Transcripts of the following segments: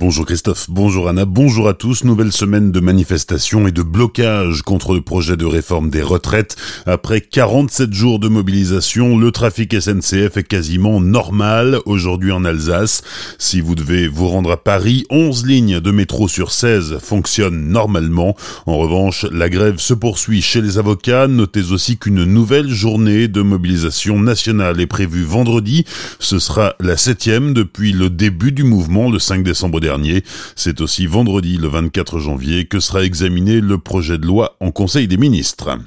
Bonjour Christophe, bonjour Anna, bonjour à tous. Nouvelle semaine de manifestations et de blocage contre le projet de réforme des retraites. Après 47 jours de mobilisation, le trafic SNCF est quasiment normal aujourd'hui en Alsace. Si vous devez vous rendre à Paris, 11 lignes de métro sur 16 fonctionnent normalement. En revanche, la grève se poursuit chez les avocats. Notez aussi qu'une nouvelle journée de mobilisation nationale est prévue vendredi. Ce sera la septième depuis le début du mouvement le 5 décembre dernier c'est aussi vendredi le 24 janvier que sera examiné le projet de loi en Conseil des ministres.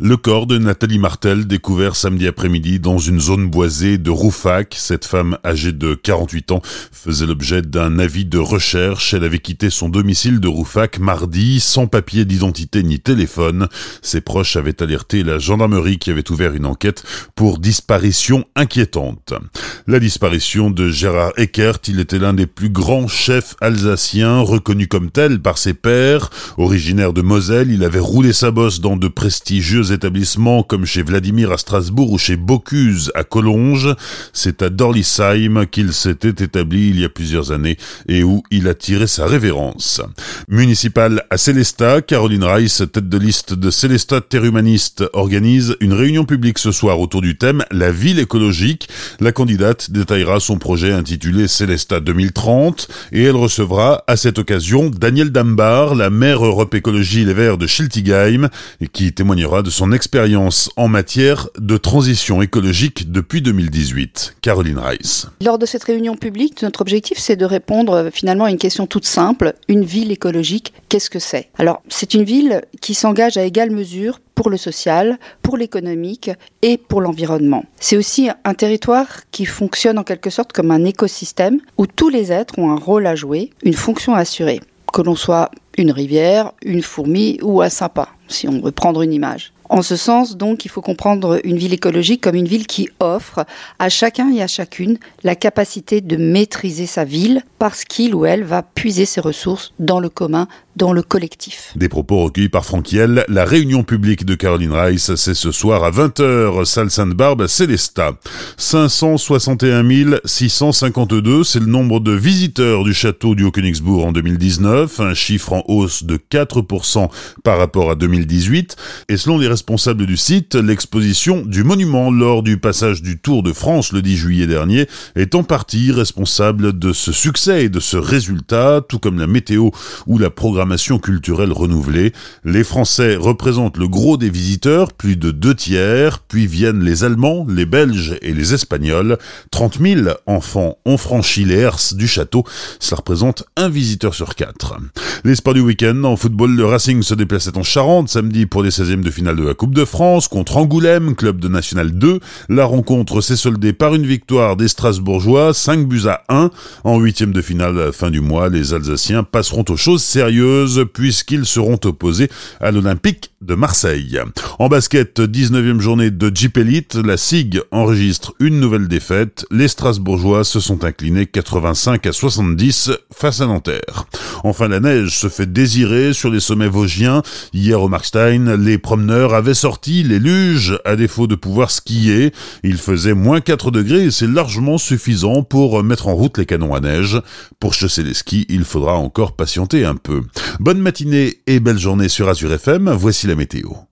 Le corps de Nathalie Martel découvert samedi après-midi dans une zone boisée de Roufac. Cette femme âgée de 48 ans faisait l'objet d'un avis de recherche. Elle avait quitté son domicile de Roufac mardi sans papier d'identité ni téléphone. Ses proches avaient alerté la gendarmerie qui avait ouvert une enquête pour disparition inquiétante. La disparition de Gérard Eckert, il était l'un des plus grands chefs alsacien, reconnu comme tel par ses pairs. Originaire de Moselle, il avait roulé sa bosse dans de établissements comme chez Vladimir à Strasbourg ou chez Bocuse à Collonges. C'est à Dorlisheim qu'il s'était établi il y a plusieurs années et où il a tiré sa révérence. Municipal à Célestat, Caroline Reiss, tête de liste de Célestat Terhumaniste, organise une réunion publique ce soir autour du thème La ville écologique. La candidate détaillera son projet intitulé Célestat 2030 et elle recevra à cette occasion Daniel Dambar, la maire Europe Écologie Les Verts de Schiltigheim, qui témoignera de son expérience en matière de transition écologique depuis 2018. Caroline Rice. Lors de cette réunion publique, notre objectif c'est de répondre euh, finalement à une question toute simple. Une ville écologique, qu'est-ce que c'est? Alors, c'est une ville qui s'engage à égale mesure pour le social, pour l'économique et pour l'environnement. C'est aussi un territoire qui fonctionne en quelque sorte comme un écosystème où tous les êtres ont un rôle à jouer, une fonction à assurer, que l'on soit une rivière, une fourmi ou un sapin, si on veut prendre une image. En ce sens, donc, il faut comprendre une ville écologique comme une ville qui offre à chacun et à chacune la capacité de maîtriser sa ville parce qu'il ou elle va puiser ses ressources dans le commun, dans le collectif. Des propos recueillis par Franquiel. La réunion publique de Caroline Rice, c'est ce soir à 20h, salle Sainte-Barbe, Célestat. 561 652, c'est le nombre de visiteurs du château du Haut-Königsbourg en 2019, un chiffre en hausse de 4% par rapport à 2018. Et selon les responsable du site, l'exposition du monument lors du passage du Tour de France le 10 juillet dernier est en partie responsable de ce succès et de ce résultat, tout comme la météo ou la programmation culturelle renouvelée. Les Français représentent le gros des visiteurs, plus de deux tiers, puis viennent les Allemands, les Belges et les Espagnols. 30 000 enfants ont franchi les herses du château, cela représente un visiteur sur quatre. Les sports du week-end, en football, le Racing se déplaçait en Charente samedi pour les 16e de finale de la Coupe de France contre Angoulême, club de National 2. La rencontre s'est soldée par une victoire des Strasbourgeois, 5 buts à 1. En huitième de finale fin du mois, les Alsaciens passeront aux choses sérieuses puisqu'ils seront opposés à l'Olympique de Marseille. En basket, 19e journée de Jeep Elite, la SIG enregistre une nouvelle défaite. Les Strasbourgeois se sont inclinés 85 à 70 face à Nanterre. Enfin, la neige se fait désirer sur les sommets vosgiens. Hier au Markstein, les promeneurs avait sorti les luges à défaut de pouvoir skier. Il faisait moins 4 degrés et c'est largement suffisant pour mettre en route les canons à neige. Pour chasser les skis, il faudra encore patienter un peu. Bonne matinée et belle journée sur Azure FM. Voici la météo.